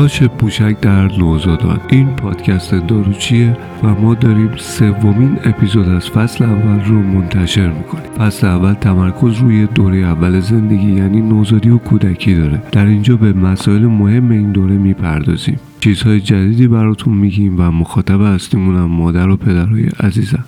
راش پوشک در نوزادان. این پادکست داروچیه و ما داریم سومین اپیزود از فصل اول رو منتشر می‌کنیم. فصل اول تمرکز روی دوره اول زندگی یعنی نوزادی و کودکی داره. در اینجا به مسائل مهم این دوره می‌پردازیم. چیزهای جدیدی براتون میگیم و مخاطب اصلیمونم مادر و پدرهای عزیزم.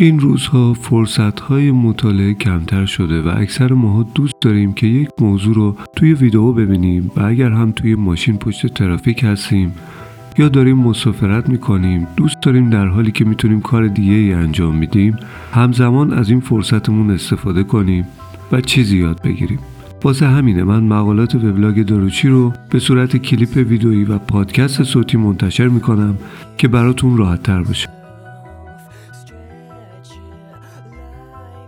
این روزها فرصت های مطالعه کمتر شده و اکثر ماها دوست داریم که یک موضوع رو توی ویدیو ببینیم و اگر هم توی ماشین پشت ترافیک هستیم یا داریم مسافرت می‌کنیم دوست داریم در حالی که می‌تونیم کار دیگه ای انجام میدیم همزمان از این فرصتمون استفاده کنیم و چیزی یاد بگیریم. واسه همینه من مقالات وبلاگ داروچی رو به صورت کلیپ ویدئویی و پادکست صوتی منتشر می‌کنم که براتون راحت تر باشه.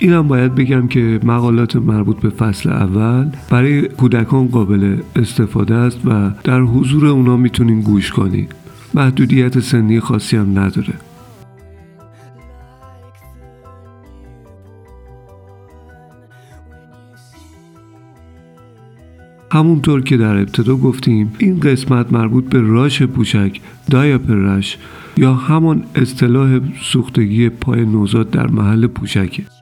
اینم باید بگم که مقالات مربوط به فصل اول برای کودکان قابل استفاده است و در حضور اونا می‌تونین گوش کنید محدودیت سنی خاصی هم نداره. همونطور که در ابتدا گفتیم این قسمت مربوط به راش پوشک دایاپر رش یا همان اصطلاح سوختگی پای نوزاد در محل پوشکه.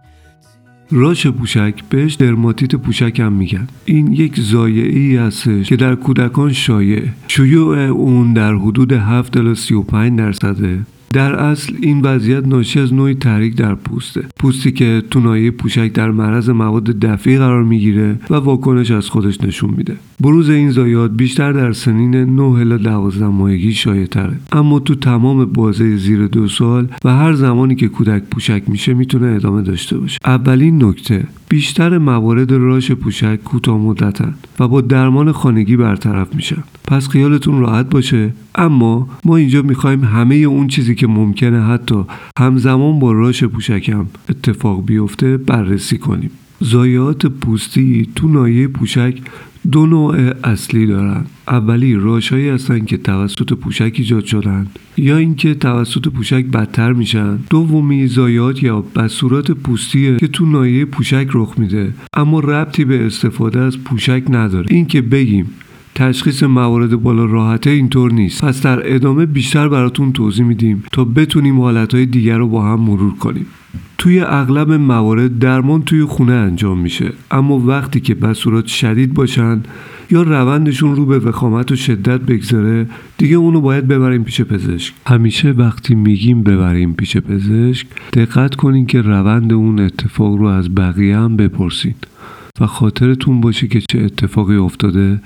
راش پوشک بهش درماتیت پوشک هم میگن. این یک زایعه ای هستش که در کودکان شایع. شیوع اون در حدود 7 تا 35 درصده. در اصل این وضعیت ناشی از نوعی تحریک در پوسته. پوستی که تو نایه پوشک در معرض مواد دفعی قرار می‌گیره و واکنش از خودش نشون میده. بروز این زایات بیشتر در سنین 9 الی 12 ماهگی شایع تره اما تو تمام بازه زیر دو سال و هر زمانی که کودک پوشک میشه می‌تونه ادامه داشته باشه. اولین نکته بیشتر موارد راش پوشک کوتاه مدتن و با درمان خانگی برطرف میشن. پس خیالتون راحت باشه. اما ما اینجا می‌خوایم همه اون چیزی که ممکنه حتی همزمان با راش پوشکم اتفاق بیفته بررسی کنیم. زایات پوستی تو نایه پوشک دو نوع اصلی دارن. اولی راشهایی هستن که توسط پوشک ایجاد شدن. یا اینکه توسط پوشک بدتر میشن. دومی زایات یا بسورات پوستیه که تو نایه پوشک رخ میده. اما ربطی به استفاده از پوشک نداره. اینکه بگیم تشخیص موارد بالا راحته اینطور نیست. پس در ادامه بیشتر براتون توضیح میدیم تا بتونیم حالتهای دیگر رو با هم مرور کنیم. توی اغلب موارد درمان توی خونه انجام میشه اما وقتی که بسورات شدید باشن یا روندشون رو به وخامت و شدت بگذاره دیگه اونو باید ببریم پیش پزشک. همیشه وقتی میگیم ببریم پیش پزشک دقت کنین که روند اون اتفاق رو از بقیه هم بپرسین و خاطرتون باشه که چه اتفاقی افتاده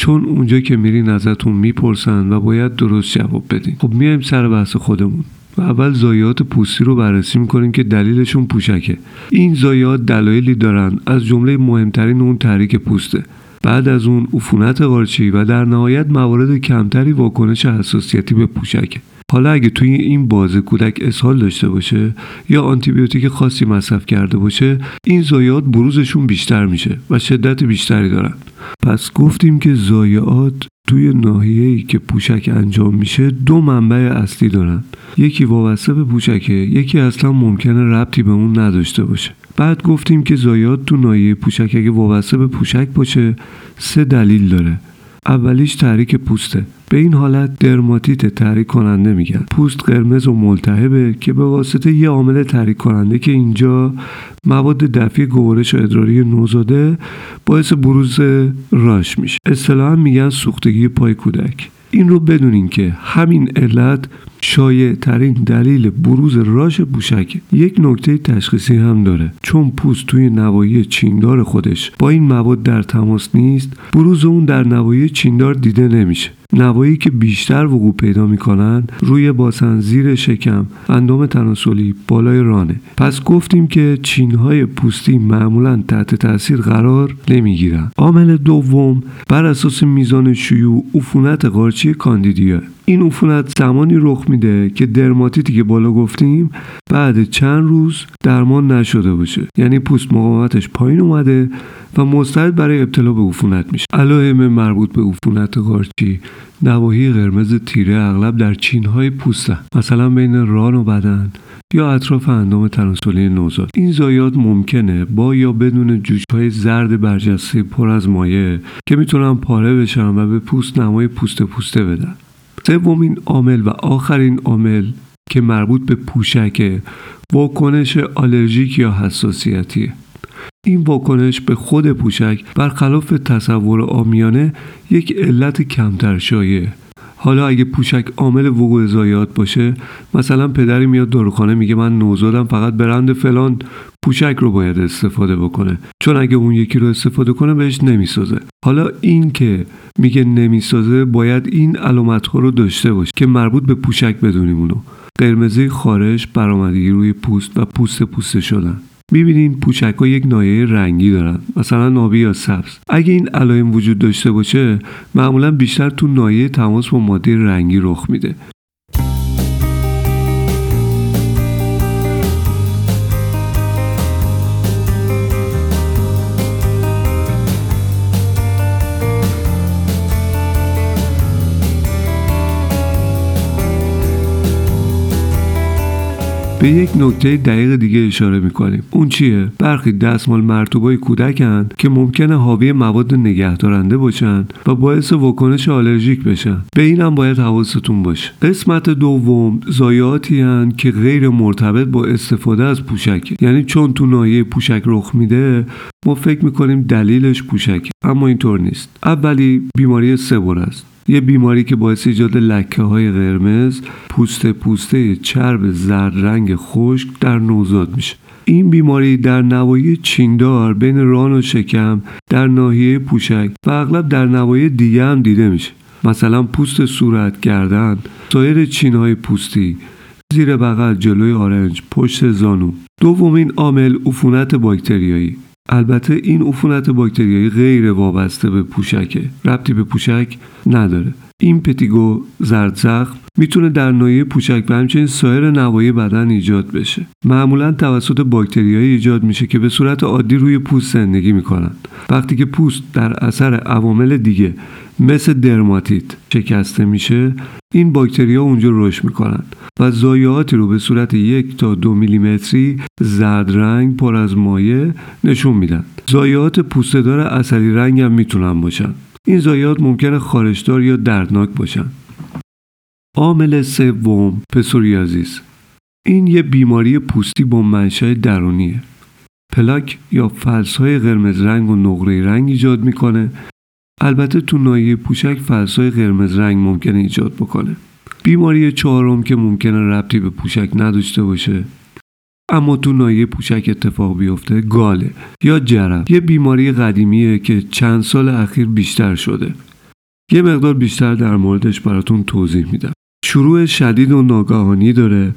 چون اونجا که میرین ازتون می‌پرسن و باید درست جواب بدین. خب میایم سر بحث خودمون. و اول زایات پوستی رو بررسی می‌کنیم که دلیلشون پوشکه. این زایات دلایلی دارن از جمله مهمترین اون تحریک پوسته. بعد از اون عفونت قارچی و در نهایت موارد کمتری واکنش حساسیتی به پوشکه. حالا اگه توی این بازه کودک اسهال داشته باشه یا آنتیبیوتیک خاصی مصرف کرده باشه این زایات بروزشون بیشتر میشه و شدت بیشتری دارن. پس گفتیم که زایات توی ناحیه‌ای که پوشک انجام میشه دو منبع اصلی دارن. یکی وابسته به پوشکه یکی اصلا ممکنه ربطی به اون نداشته باشه. بعد گفتیم که زایات تو ناحیه پوشک اگه وابسته به پوشک باشه سه دلیل داره. اولیش تحریک پوسته. به این حالت درماتیت تحریک کننده میگن. پوست قرمز و ملتهبه که به واسطه یه عامل تحریک کننده که اینجا مواد دفعی گوارش و ادراری نوزاده باعث بروز راش میشه. اصطلاحا میگن سوختگی پای کودک. این رو بدونین که همین علت شایع ترین دلیل بروز راش بوشک یک نکته تشخیصی هم داره. چون پوست توی نوایی چیندار خودش. با این مواد در تماس نیست بروز اون در نوایی چیندار دیده نمیشه. نوایی که بیشتر وقوع پیدا می‌کنن روی باسن زیر شکم اندام تناسلی بالای رانه. پس گفتیم که چینهای پوستی معمولا تحت تاثیر قرار نمی‌گیرن. عامل دوم بر اساس میزان شیوع عفونت قارچی کاندیدیا این عفونت زمانی رخ میده که درماتیتی که بالا گفتیم بعد چند روز درمان نشده باشه. یعنی پوست مقاومتش پایین اومده و مستعد برای ابتلا به عفونت میشه. علائم مربوط به عفونت قارچی نواحی قرمز تیره اغلب در چینهای پوسته مثلا بین ران و بدن یا اطراف اندام تناسلی نوزاد. این زایات ممکنه با یا بدون جوشهای زرد برجسته پر از مایع که می‌تونن پاره بشن و به پوست نمای پوسته پوسته بدن. سومین عامل و آخرین عامل که مربوط به پوشک واکنش آلرژیک یا حساسیتیه این واکنش به خود پوشک برخلاف تصور آمیانه یک علت کمتر شایع. حالا اگه پوشک عامل وقوع زایات باشه مثلا پدری میاد داروخانه میگه من نوزادم فقط برند فلان پوشک رو باید استفاده بکنه. چون اگه اون یکی رو استفاده کنه بهش نمی‌سازه. حالا این که میگه نمی‌سازه باید این علامت ها رو داشته باشه که مربوط به پوشک بدونیم اونو. قرمزی خارش برآمدگی روی پوست و پوست پوسته شدن. می‌بینین پوشک ها یک نایه رنگی دارن مثلا آبی یا سبز. اگه این علائم وجود داشته باشه معمولا بیشتر تو نایه تماس با ماده رنگی رخ میده. به یک نکته دقیق دیگه اشاره می‌کنیم. اون چیه؟ برخی دستمال مرتوبای کودکن که ممکنه حاوی مواد نگهدارنده باشن و باعث واکنش آلرژیک بشن. به اینم باید حواستون باشه. قسمت دوم زایاتی هن که غیر مرتبط با استفاده از پوشک. یعنی چون تو نایه پوشک رخ میده ما فکر می‌کنیم دلیلش پوشک اما اینطور نیست. اولی بیماری سبور است. یه بیماری که باعث ایجاد لکه های قرمز پوست پوسته چرب زرد رنگ خشک در نوزاد میشه. این بیماری در نوایی چیندار بین ران و شکم در ناحیه پوشک و اغلب در نوایی دیگه هم دیده میشه. مثلا پوست صورت گردن سایر چینهای پوستی زیر بغل جلوی آرنج پشت زانو. دومین عامل عفونت باکتریایی. البته این عفونت باکتریایی غیر وابسته به پوشکه ربطی به پوشک نداره. این پتیگو زرد زخم می‌تونه در نایه پوشک و همچنین سایر نوایی بدن ایجاد بشه. معمولا توسط باکتریایی ایجاد میشه که به صورت عادی روی پوست زندگی می‌کنن وقتی که پوست در اثر عوامل دیگه مثل درماتیت شکسته میشه این باکتریا اونجا رشد می‌کنن و زایاتی رو به صورت یک تا دو میلیمتری زرد رنگ پر از مایع نشون میدن زایات پوستدار اصلی رنگ هم می‌تونن باشن. این زایات ممکنه خارشدار یا دردناک باشن. عامل سوم پسوریازیس این یه بیماری پوستی با منشأ درونیه. پلاک یا فلس های قرمز رنگ و نقره رنگ ایجاد می‌کنه. البته تو نایه پوشک فلس های قرمز رنگ ممکنه ایجاد بکنه. بیماری چهارم که ممکنه ربطی به پوشک نداشته باشه اما تو نایه پوشک اتفاق بیفته گاله. یا جرم. یه بیماری قدیمیه که چند سال اخیر بیشتر شده. یه مقدار بیشتر در موردش براتون توضیح میدم. شروع شدید و ناگهانی داره.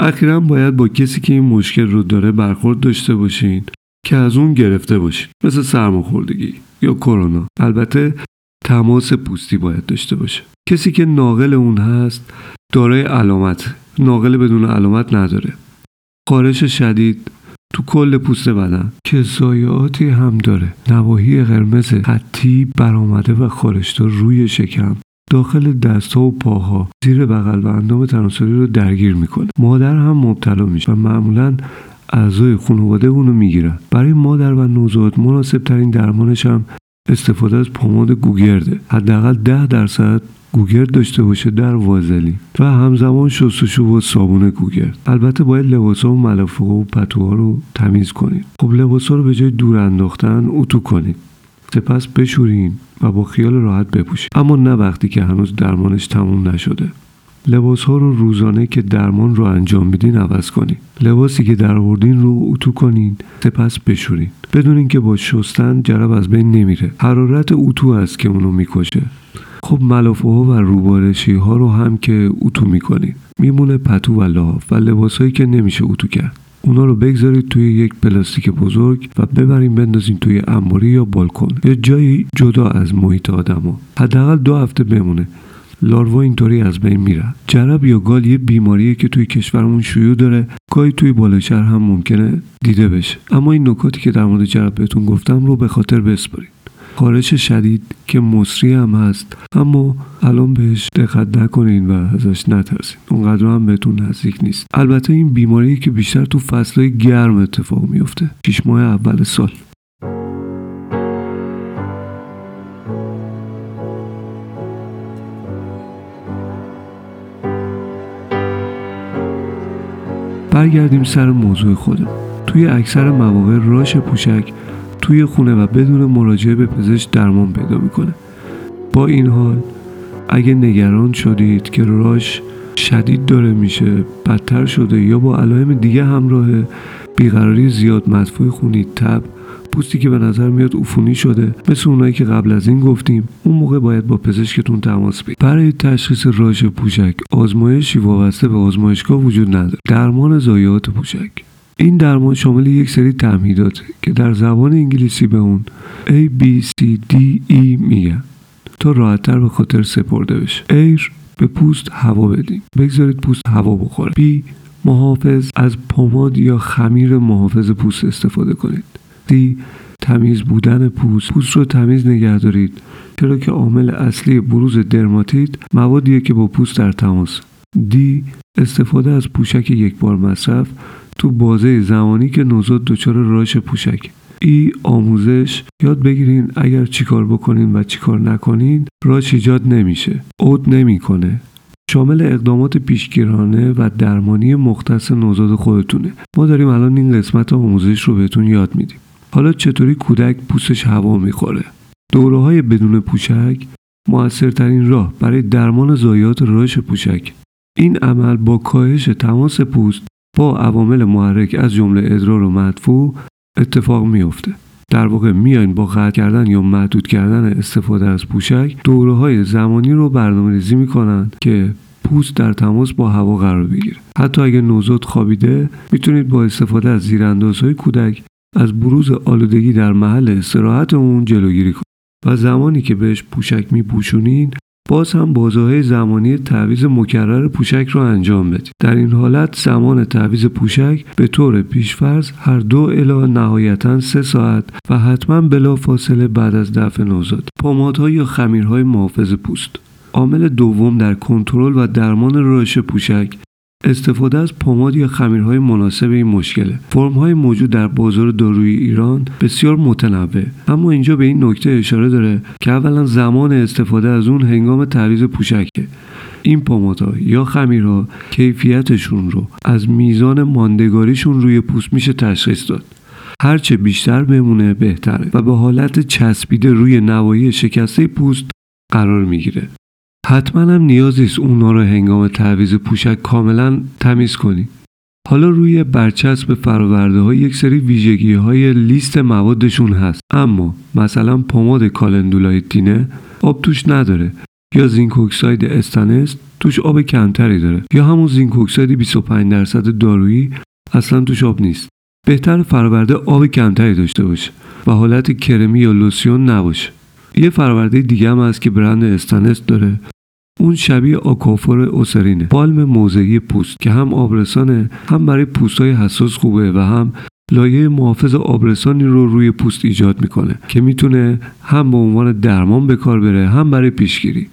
اخیرا باید با کسی که این مشکل رو داره برخورد داشته باشین که از اون گرفته باشین. مثل سرماخوردگی یا کرونا. البته تماس پوستی باید داشته باشه. کسی که ناقل اون هست دارای علامت. ناقل بدون علامت نداره. خارش شدید تو کل پوست بدن که زایاتی هم داره. نواحی قرمز خطی برآمده و خارشدار روی شکم داخل دستها و پاها زیر بغل و اندام تناسلی رو درگیر می‌کنه. مادر هم مبتلا میشه و معمولا اعضای خانواده اونو می‌گیرن. برای مادر و نوزاد مناسب ترین درمانش هم استفاده از پماد گوگرده. حداقل ده درصد گوگرد داشته باشه در وازلی و همزمان شستشو با صابون گوگرد البته باید لباسا و ملافه و پتوها رو تمیز کنید. خب لباسا رو به جای دور انداختن اتو کنید. سپس بشورین و با خیال راحت بپوشید. اما نه وقتی که هنوز درمانش تموم نشده. لباس ها رو روزانه که درمان رو انجام میدین عوض کنید. لباسی که در آوردین رو اتو کنین سپس بشورین. بدونین که با شستن جرب از بین نمیره. حرارت اتو است که اونو می‌کشه. خب ملافه ها و روبارشی ها رو هم که اتو می‌کنید میمونه پتو و لاف و لباس هایی که نمیشه اتو کرد. اونا رو بگذارید توی یک پلاستیک بزرگ و ببرین بندازین توی انباری یا بالکن. یا جایی جدا از محیط آدما حداقل دو هفته بمونه. لاروا اینطوری از بین میرن جرب یا گال یه بیماریه که توی کشورمون شیوع داره. گاهی توی بالاشهر هم ممکنه دیده بشه. اما این نکاتی که در مورد جرب بهتون گفتم رو به خاطر بسپارید. خارش شدید که مصری هم هست. اما الان بهش دقت نکنین و ازش نترسین. اونقدر هم بهتون نزدیک نیست. البته این بیماری که بیشتر تو فصلهای گرم اتفاق میفته شیش ماه اول سال. برگردیم سر موضوع خودم توی اکثر مواقع راش پوشک توی خونه و بدون مراجعه به پزشک درمان پیدا می‌کنه. با این حال اگه نگران شدید که راش شدید داره میشه بدتر شده یا با علائم دیگه همراه بیقراری زیاد مدفوع خونی تب پوستی که به نظر میاد عفونی شده مثل اونایی که قبل از این گفتیم اون موقع باید با پزشکتون تماس بگیرید. برای تشخیص راش پوشک آزمایشی وابسته به آزمایشگاه وجود نداره. درمان ضایعات پوشک. این درمان شامل یک سری تمهیدات که در زبان انگلیسی به اون A, B, C, D, E میگن. تا راحتتر به خاطر سپرده بشه. ایر به پوست هوا بدین. بگذارید پوست هوا بخوره. B محافظ از پماد یا خمیر محافظ پوست استفاده کنید. D تمیز بودن پوست. پوست رو تمیز نگه دارید. چرا که عامل اصلی بروز درماتیت موادیه که با پوست در تماس. دی استفاده از پوشک یک بار مصرف تو بازه زمانی که نوزاد دچار راش پوشک. ای آموزش یاد بگیرین اگر چیکار بکنین و چیکار نکنین راش ایجاد نمیشه. عود نمی‌کنه. شامل اقدامات پیشگیرانه و درمانی مختص نوزاد خودتونه. ما داریم الان این قسمت آموزش رو بهتون یاد میدیم. حالا چطوری کودک پوستش هوا می‌خوره؟ دوره های بدون پوشک موثرترین راه برای درمان ضایعات راش پوشک. این عمل با کاهش تماس پوست با عوامل محرک از جمله ادرار و مدفوع اتفاق میافته. در واقع میاین با قطع کردن یا محدود کردن استفاده از پوشک دوره های زمانی رو برنامه ریزی می‌کنن که پوست در تماس با هوا قرار بگیره. حتی اگر نوزاد خوابیده می‌تونید با استفاده از زیراندازهای کودک از بروز آلودگی در محل استراحت اون جلوگیری کنید. و زمانی که بهش پوشک میپوشونین باز هم بازه زمانی تعویز مکرر پوشک رو انجام بدید در این حالت زمان تعویز پوشک به طور پیشفرض هر دو الا نهایتا سه ساعت و حتما بلا فاصله بعد از دفع نوزاد. پمادها یا خمیرهای محافظ پوست. عامل دوم در کنترل و درمان رایش پوشک استفاده از پماد یا خمیرهای مناسب این مشکله. فرمهای موجود در بازار دارویی ایران بسیار متنوع اما اینجا به این نکته اشاره داره که اولا زمان استفاده از اون هنگام تعویض پوشکه. این پمادها یا خمیرها کیفیتشون رو از میزان ماندگاریشون روی پوست میشه تشخیص داد. هرچه بیشتر بمونه بهتره و به حالت چسبیده روی نوایی شکسته پوست قرار می‌گیره. حتما هم نیازی است اونا رو هنگام تعویز پوشک کاملا تمیز کنی. حالا روی برچسب فراورده ها یک سری ویژگی های لیست موادشون هست. اما مثلا پماد کالندولایتینه آب توش نداره یا zinc oxide استانست توش آب کمتری داره یا همون zinc oxide 25 درصد دارویی اصلا توش آب نیست. بهتر فراورده آب کمتری داشته باشه و حالت کرمی یا لوسیون نباشه. یه فراورده دیگه هم هست که برند استانست داره. اون شبیه Aquaphor Eucerin ه. بالم موضعی پوست که هم آبرسانه هم برای پوست های حساس خوبه و هم لایه محافظ آبرسانی رو روی پوست ایجاد می‌کنه که می‌تونه هم به عنوان درمان به کار بره هم برای پیشگیری.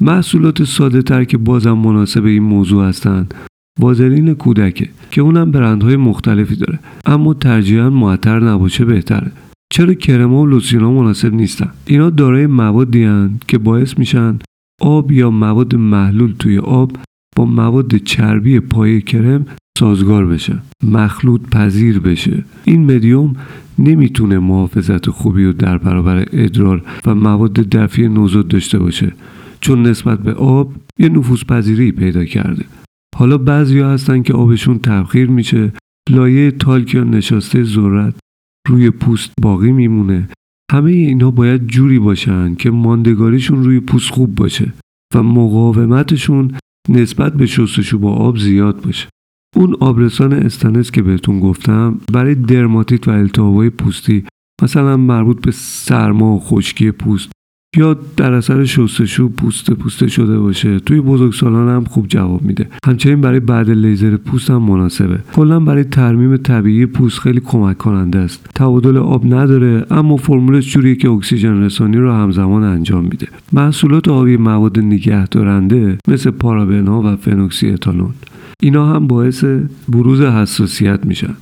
محصولات ساده تر که بازم مناسب این موضوع هستند وازلین کودکه که اونم برندهای مختلفی داره. اما ترجیحاً معطر نباشه بهتره. چرا کرم و لوسیونا مناسب نیستن؟ اینا دارای موادی که باعث میشن آب یا مواد محلول توی آب با مواد چربی پای کرم سازگار بشه مخلوط پذیر بشه. این مدیوم نمی‌تونه محافظت خوبی رو در برابر ادرار و مواد دفعی نوزاد داشته باشه چون نسبت به آب یه نفوذ پذیری پیدا کرده. حالا بعضیا هستن که آبشون تبخیر میشه لایه تالک یا نشاسته ذرت روی پوست باقی میمونه. همه اینا باید جوری باشن که ماندگاریشون روی پوست خوب باشه و مقاومتشون نسبت به شستشو با آب زیاد باشه. اون آبرسان استنس که بهتون گفتم برای درماتیت و التهابهای پوستی مثلا مربوط به سرما و خشکی پوست یا در اثر شستشو پوست پوسته شده باشه. توی بزرگسالان هم خوب جواب میده. همچنین برای بعد لیزر پوست هم مناسبه. کلا برای ترمیم طبیعی پوست خیلی کمک کننده است. تبادل آب نداره اما فرمولش جوریه که اکسیژن رسانی رو همزمان انجام میده. محصولات آبی مواد نگهدارنده مثل پارابنها و فنوکسی اتانول اینا هم باعث بروز حساسیت میشن.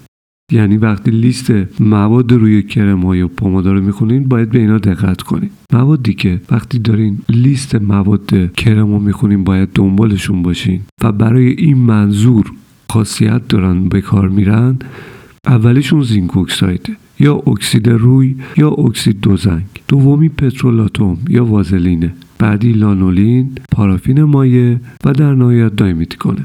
یعنی وقتی لیست مواد روی کرم های پومادا رو می‌خونین باید به اینا دقت کنین. موادی که وقتی دارین لیست مواد کرم رو می‌خونین باید دنبالشون باشین و برای این منظور خاصیت دارن به کار میرن اولیشون زینک اکسایده یا اکسید روی یا اکسید دوزنگ دومی پترولاتوم یا وازلینه. بعدی لانولین پارافین مایع و در نهایت کنه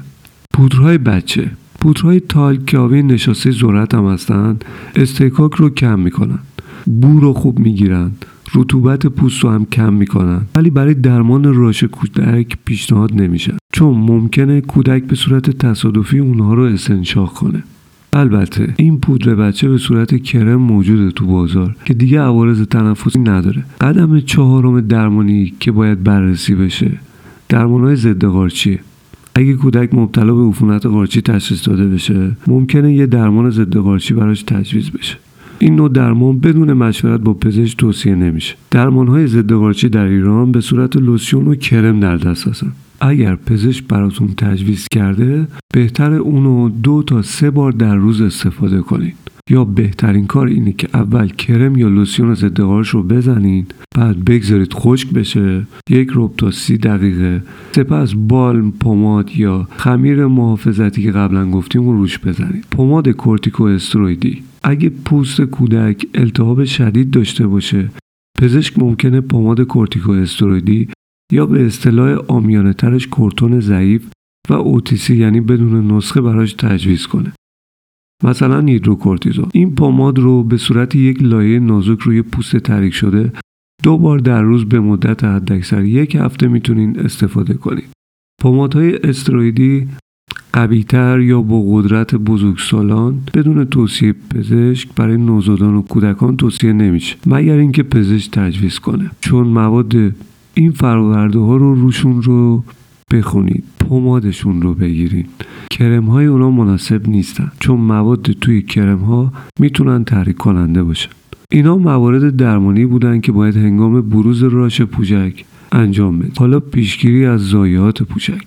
پودرهای بچه. پودرهای تالک که نشاسته ذرت هم هستند استحکاک رو کم می‌کنن بو رو خوب می‌گیرن رطوبت پوست رو هم کم می‌کنن ولی برای درمان راش کودک پیشنهاد نمیشن. چون ممکنه کودک به صورت تصادفی اونها رو استنشاق کنه. البته این پودر بچه به صورت کرم موجوده تو بازار که دیگه عوارض تنفسی نداره. قدم چهارم درمانی که باید بررسی بشه. درمان ضد قارچیه اگه کودک مبتلا به عفونت قارچی تشخیص داده بشه ممکنه یه درمان ضد قارچی براش تجویز بشه. این نوع درمان بدون مشورت با پزشک توصیه نمیشه. درمان های ضد قارچی در ایران به صورت لوسیون و کرم در دست هستن. اگر پزشک براتون تجویز کرده بهتر اونو دو تا سه بار در روز استفاده کنید. یا بهترین کار اینه که اول کرم یا لوسیون ضد رو بزنید بعد بگذارید خشک بشه. یک رب تا سی دقیقه. سپس بالم پماد یا خمیر محافظتی که قبلا گفتیم رو روش بزنید. پماد کورتیکو استرویدی اگه پوست کودک التهاب شدید داشته باشه پزشک ممکنه پماد کورتیکو استرویدی یا به اصطلاح عامیانه ترش کورتون ضعیف و OTC یعنی بدون نسخه براش تجویز کنه. مثلا هیدروکورتیزون این پماد رو به صورت یک لایه نازک روی پوست تحریک شده دو بار در روز به مدت حداکثر یک هفته می‌تونین استفاده کنید پمادهای استرویدی قویتر یا با قدرت بزرگسالان بدون توصیه پزشک برای نوزادان و کودکان توصیه نمیشه مگر اینکه پزشک تجویز کنه. چون مواد این فراورده ها رو روشون رو بخونید پمادشون رو بگیرید. کرم های اونا مناسب نیستن چون مواد توی کرم ها می‌تونن تحریک کننده باشن. اینا موارد درمانی بودن که باید هنگام بروز راش پوشک انجام بده حالا پیشگیری از زایات پوشک.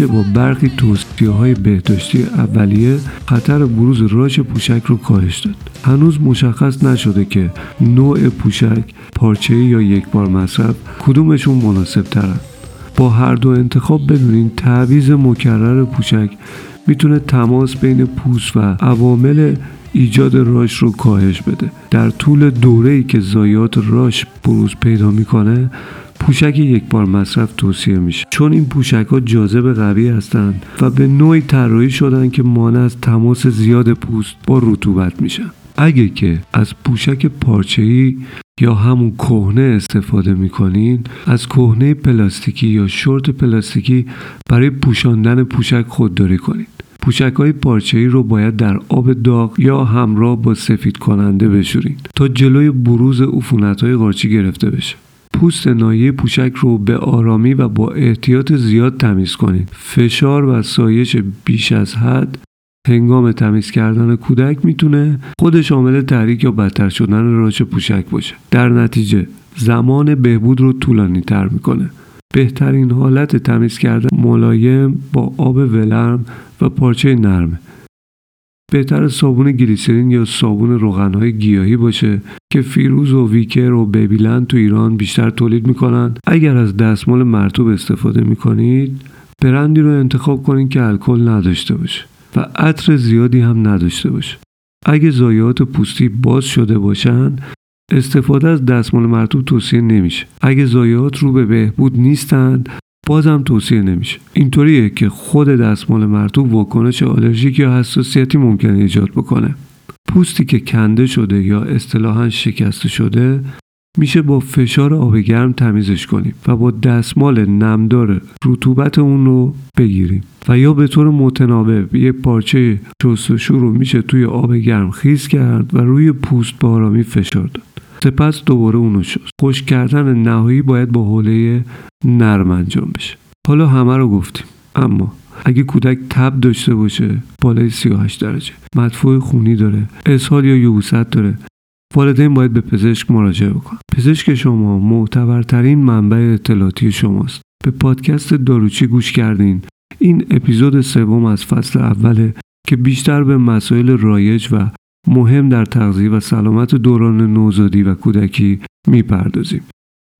میشه با برخی توصیه های بهداشتی اولیه خطر بروز راش پوشک رو کاهش داد. هنوز مشخص نشده که نوع پوشک پارچه یا یک بار مصرف کدومشون مناسب ترن با هر دو انتخاب بدونین تعویز مکرر پوشک می‌تونه تماس بین پوست و عوامل ایجاد راش رو کاهش بده. در طول دوره ای که زایات راش بروز پیدا می‌کنه پوشک یک بار مصرف توصیه میشه. چون این پوشک ها جاذب قوی هستند و به نوعی طراحی شدن که مانع از تماس زیاد پوست با رطوبت میشن. اگه که از پوشک پارچه‌ای یا همون کهنه استفاده می‌کنین از کهنه پلاستیکی یا شورت پلاستیکی برای پوشاندن پوشک خودداری کنید پوشک های پارچه‌ای رو باید در آب داغ یا همراه با سفید کننده بشورین تا جلوی بروز عفونت های قارچی گرفته بشه. پوست نایه پوشک رو به آرامی و با احتیاط زیاد تمیز کنید. فشار و سایش بیش از حد هنگام تمیز کردن کودک می‌تونه خودش عامل تحریک یا بدتر شدن راش پوشک باشه. در نتیجه زمان بهبود رو طولانی تر می‌کنه. بهترین حالت تمیز کردن ملایم با آب ولرم و پارچه نرمه بهتر صابون گلیسرین یا صابون روغنهای گیاهی باشه که فیروز و ویکر و بیبیلند تو ایران بیشتر تولید می‌کنن. اگر از دستمال مرتوب استفاده می‌کنید برندی رو انتخاب کنید که الکل نداشته باشه و عطر زیادی هم نداشته باشه. اگه زایات پوستی باز شده باشن استفاده از دستمال مرتوب توصیه نمیشه. اگه زایات رو به بهبود نیستند بازم توصیه نمیشه. اینطوریه که خود دستمال مرتوب واکنش آلرژیک یا حساسیتی ممکنه ایجاد بکنه. پوستی که کنده شده یا اصطلاحا شکسته شده میشه با فشار آب گرم تمیزش کنیم و با دستمال نمدار رطوبت اون رو بگیریم. و یا به طور متناوب یه پارچه شستشو رو میشه توی آب گرم خیز کرد و روی پوست با آرامی فشار داد. سپس دوباره اونو شست. خشک کردن نهایی باید با حوله نرم انجام بشه. حالا همه رو گفتیم. اما اگه کودک تب داشته باشه بالای 38 درجه. مدفوع خونی داره. اسهال یا یبوست داره. والدین باید به پزشک مراجعه بکنن. پزشک شما معتبرترین منبع اطلاعاتی شماست. به پادکست داروچی گوش کردین. این اپیزود سوم از فصل اوله که بیشتر به مسائل رایج و مهم در تغذیه و سلامت دوران نوزادی و کودکی می‌پردازیم.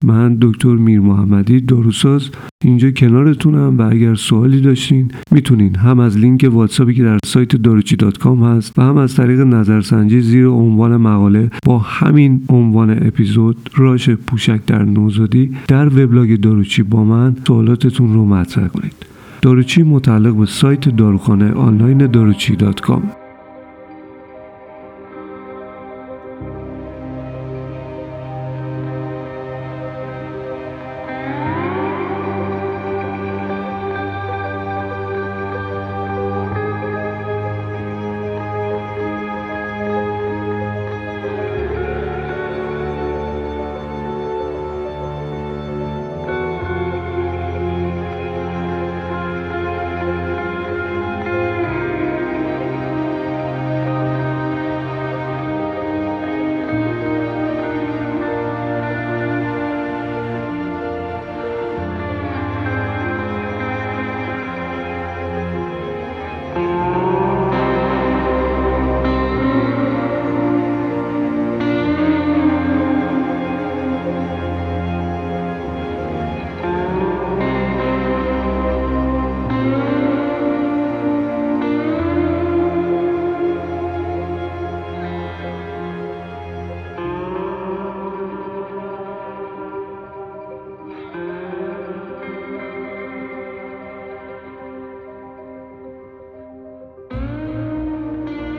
من دکتر میر محمدی داروساز اینجا کنارتونم و اگر سوالی داشتین می‌تونین هم از لینک واتساپی که در سایت داروچی dot com هست و هم از طریق نظرسنجی زیر عنوان مقاله با همین عنوان اپیزود rash پوشک در نوزادی در وبلاگ داروچی با من سوالاتتون رو مطرح کنید. داروچی متعلق به سایت داروخانه آنلاین داروچی dot com.